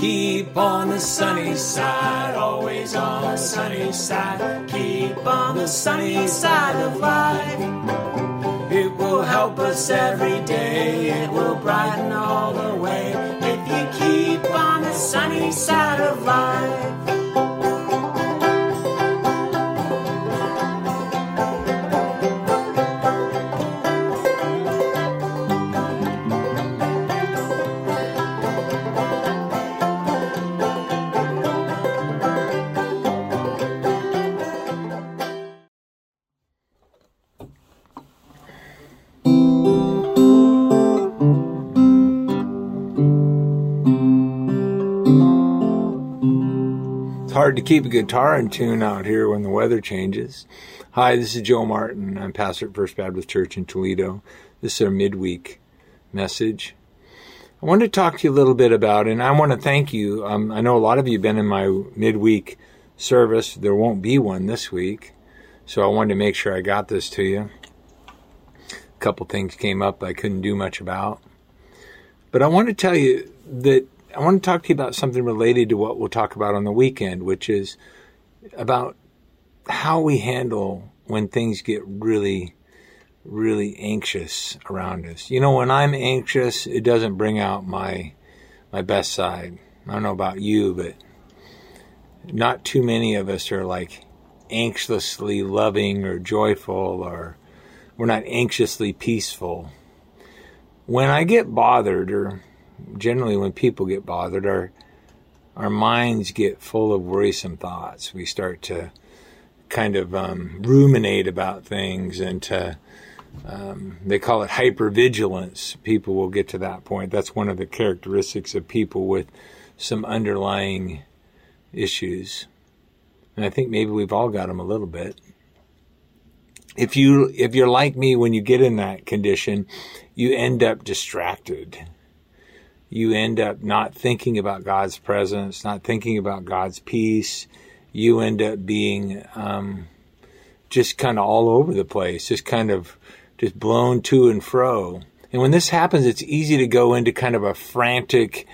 Keep on the sunny side, always on the sunny side. Keep on the sunny side of life. It will help us every day, it will brighten all the way. If you keep on the sunny side of life. Hard to keep a guitar in tune out here when the weather changes. Hi, this is Joe Martin. I'm pastor at First Baptist Church in Toledo. This is our midweek message. I want to talk to you a little bit about, and I want to thank you. Um, I know a lot of you have been in my midweek service. There won't be one this week, so I wanted to make sure I got this to you. A couple things came up I couldn't do much about. But I want to tell you that I want to talk to you about something related to what we'll talk about on the weekend, which is about how we handle when things get really, really anxious around us. You know, when I'm anxious, it doesn't bring out my my best side. I don't know about you, but not too many of us are like anxiously loving or joyful or we're not anxiously peaceful. When I get bothered or generally when people get bothered, our our minds get full of worrisome thoughts. We start to kind of um, ruminate about things and to um, they call it hypervigilance. People will get to that point. That's one of the characteristics of people with some underlying issues. And I think maybe we've all got them a little bit. If you if you're like me when you get in that condition, you end up distracted you end up not thinking about God's presence, not thinking about God's peace. You end up being um, just kind of all over the place, just kind of just blown to and fro. And when this happens, it's easy to go into kind of a frantic,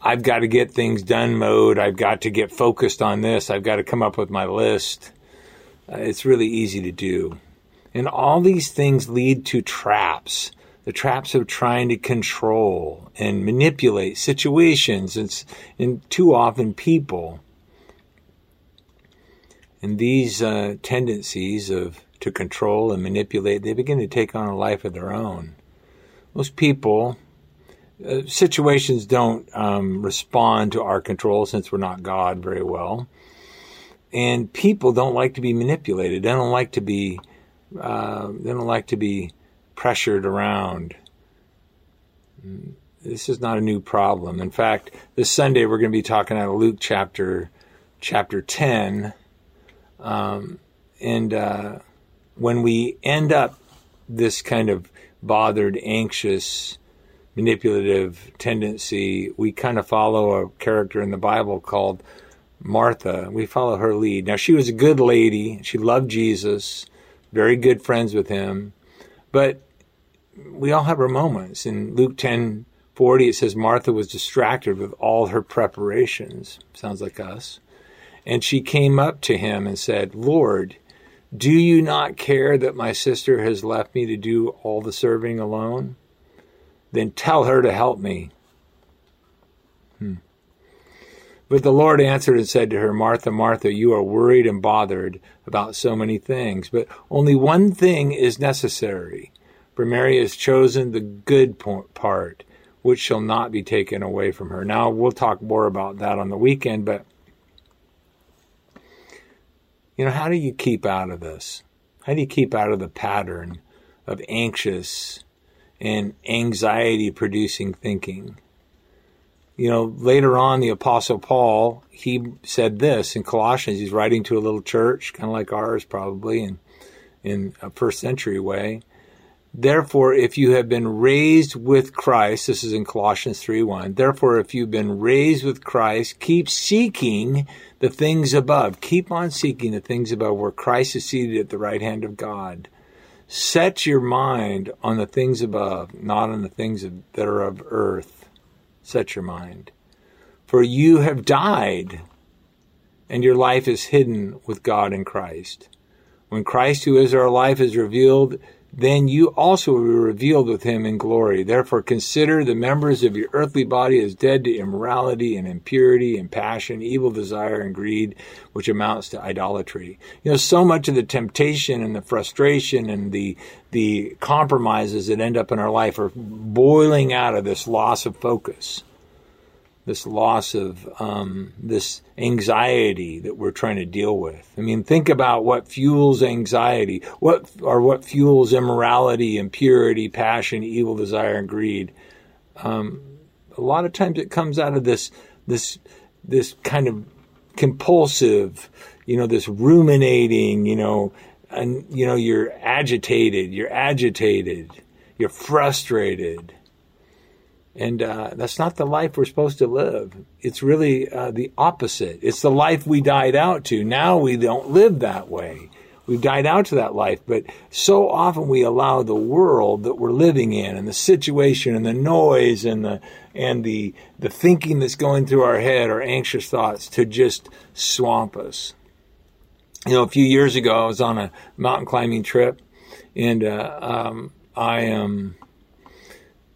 I've got to get things done mode. I've got to get focused on this. I've got to come up with my list. Uh, it's really easy to do. And all these things lead to traps the traps of trying to control and manipulate situations and, and too often people. And these uh, tendencies of to control and manipulate, they begin to take on a life of their own. Most people, uh, situations don't um, respond to our control since we're not God very well. And people don't like to be manipulated. They don't like to be. Uh, they don't like to be pressured around. This is not a new problem. In fact, this Sunday we're going to be talking out of Luke chapter chapter 10. Um, and uh, when we end up this kind of bothered, anxious, manipulative tendency, we kind of follow a character in the Bible called Martha. We follow her lead. Now, she was a good lady. She loved Jesus, very good friends with him. But we all have our moments. In Luke 10 40, it says Martha was distracted with all her preparations. Sounds like us. And she came up to him and said, Lord, do you not care that my sister has left me to do all the serving alone? Then tell her to help me. Hmm. But the Lord answered and said to her, Martha, Martha, you are worried and bothered about so many things, but only one thing is necessary. Mary has chosen the good part, which shall not be taken away from her. Now, we'll talk more about that on the weekend, but you know, how do you keep out of this? How do you keep out of the pattern of anxious and anxiety producing thinking? You know, later on, the Apostle Paul, he said this in Colossians. He's writing to a little church, kind of like ours, probably, in, in a first century way. Therefore, if you have been raised with Christ, this is in Colossians 3 1. Therefore, if you've been raised with Christ, keep seeking the things above. Keep on seeking the things above where Christ is seated at the right hand of God. Set your mind on the things above, not on the things that are of earth. Set your mind. For you have died, and your life is hidden with God in Christ. When Christ, who is our life, is revealed, then you also will be revealed with him in glory. Therefore, consider the members of your earthly body as dead to immorality and impurity and passion, evil desire and greed, which amounts to idolatry. You know, so much of the temptation and the frustration and the, the compromises that end up in our life are boiling out of this loss of focus this loss of um, this anxiety that we're trying to deal with. I mean, think about what fuels anxiety, what or what fuels immorality, impurity, passion, evil desire, and greed. Um, a lot of times, it comes out of this this this kind of compulsive, you know, this ruminating, you know, and you know, you're agitated, you're agitated, you're frustrated and uh, that's not the life we're supposed to live. It's really uh, the opposite. It's the life we died out to. Now we don't live that way. We've died out to that life, but so often we allow the world that we're living in and the situation and the noise and the and the the thinking that's going through our head or anxious thoughts to just swamp us. You know, a few years ago, I was on a mountain climbing trip, and uh, um, I am. Um,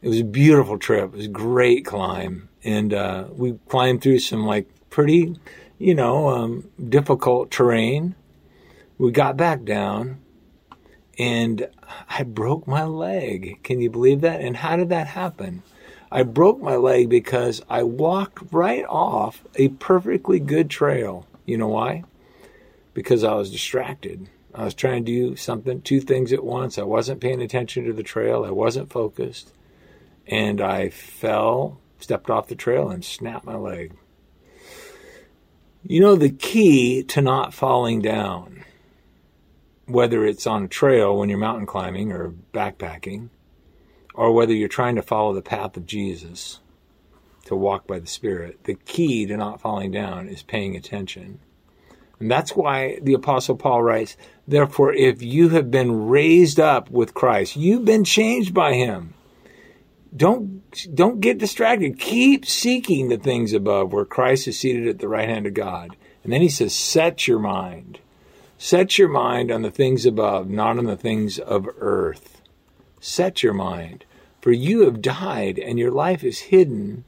it was a beautiful trip. It was a great climb, and uh, we climbed through some like pretty, you know, um, difficult terrain. We got back down, and I broke my leg. Can you believe that? And how did that happen? I broke my leg because I walked right off a perfectly good trail. You know why? Because I was distracted. I was trying to do something, two things at once. I wasn't paying attention to the trail. I wasn't focused and I fell, stepped off the trail, and snapped my leg. You know, the key to not falling down, whether it's on a trail when you're mountain climbing or backpacking, or whether you're trying to follow the path of Jesus to walk by the Spirit, the key to not falling down is paying attention. And that's why the Apostle Paul writes, Therefore, if you have been raised up with Christ, you've been changed by him don't don't get distracted. Keep seeking the things above where Christ is seated at the right hand of God. And then he says, set your mind. Set your mind on the things above, not on the things of earth. Set your mind. For you have died and your life is hidden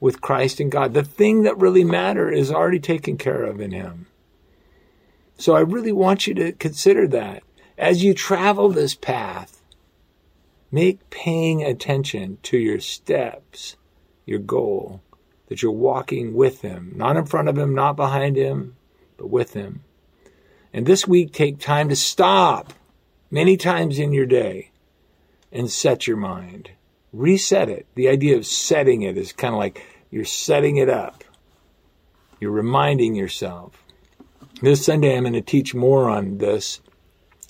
with Christ in God. The thing that really matters is already taken care of in him. So I really want you to consider that as you travel this path Make paying attention to your steps, your goal, that you're walking with Him, not in front of Him, not behind Him, but with Him. And this week, take time to stop many times in your day and set your mind. Reset it. The idea of setting it is kind of like you're setting it up. You're reminding yourself. This Sunday, I'm going to teach more on this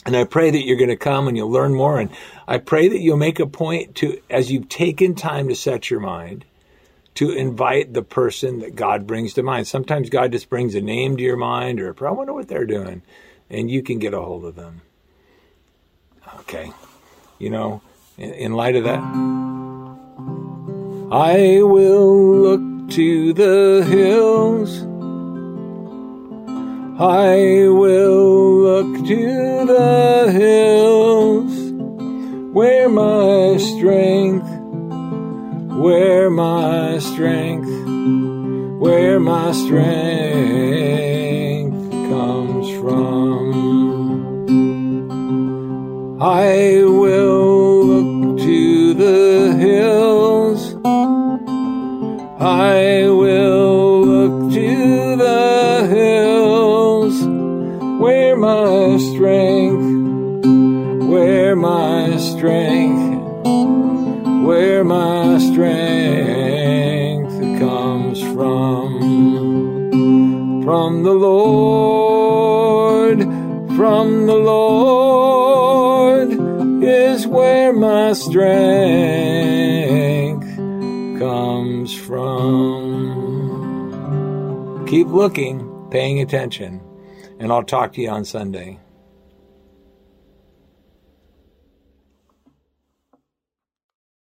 and I pray that you're going to come and you'll learn more. And I pray that you'll make a point to, as you've taken time to set your mind, to invite the person that God brings to mind. Sometimes God just brings a name to your mind or, I wonder what they're doing. And you can get a hold of them. Okay. You know, in, in light of that, I will look to the hills I will look to the hills where my strength, where my strength, where my strength comes from. I will where my strength, where my strength, where my strength comes from. From the Lord, from the Lord is where my strength comes from. Keep looking, paying attention and I'll talk to you on Sunday.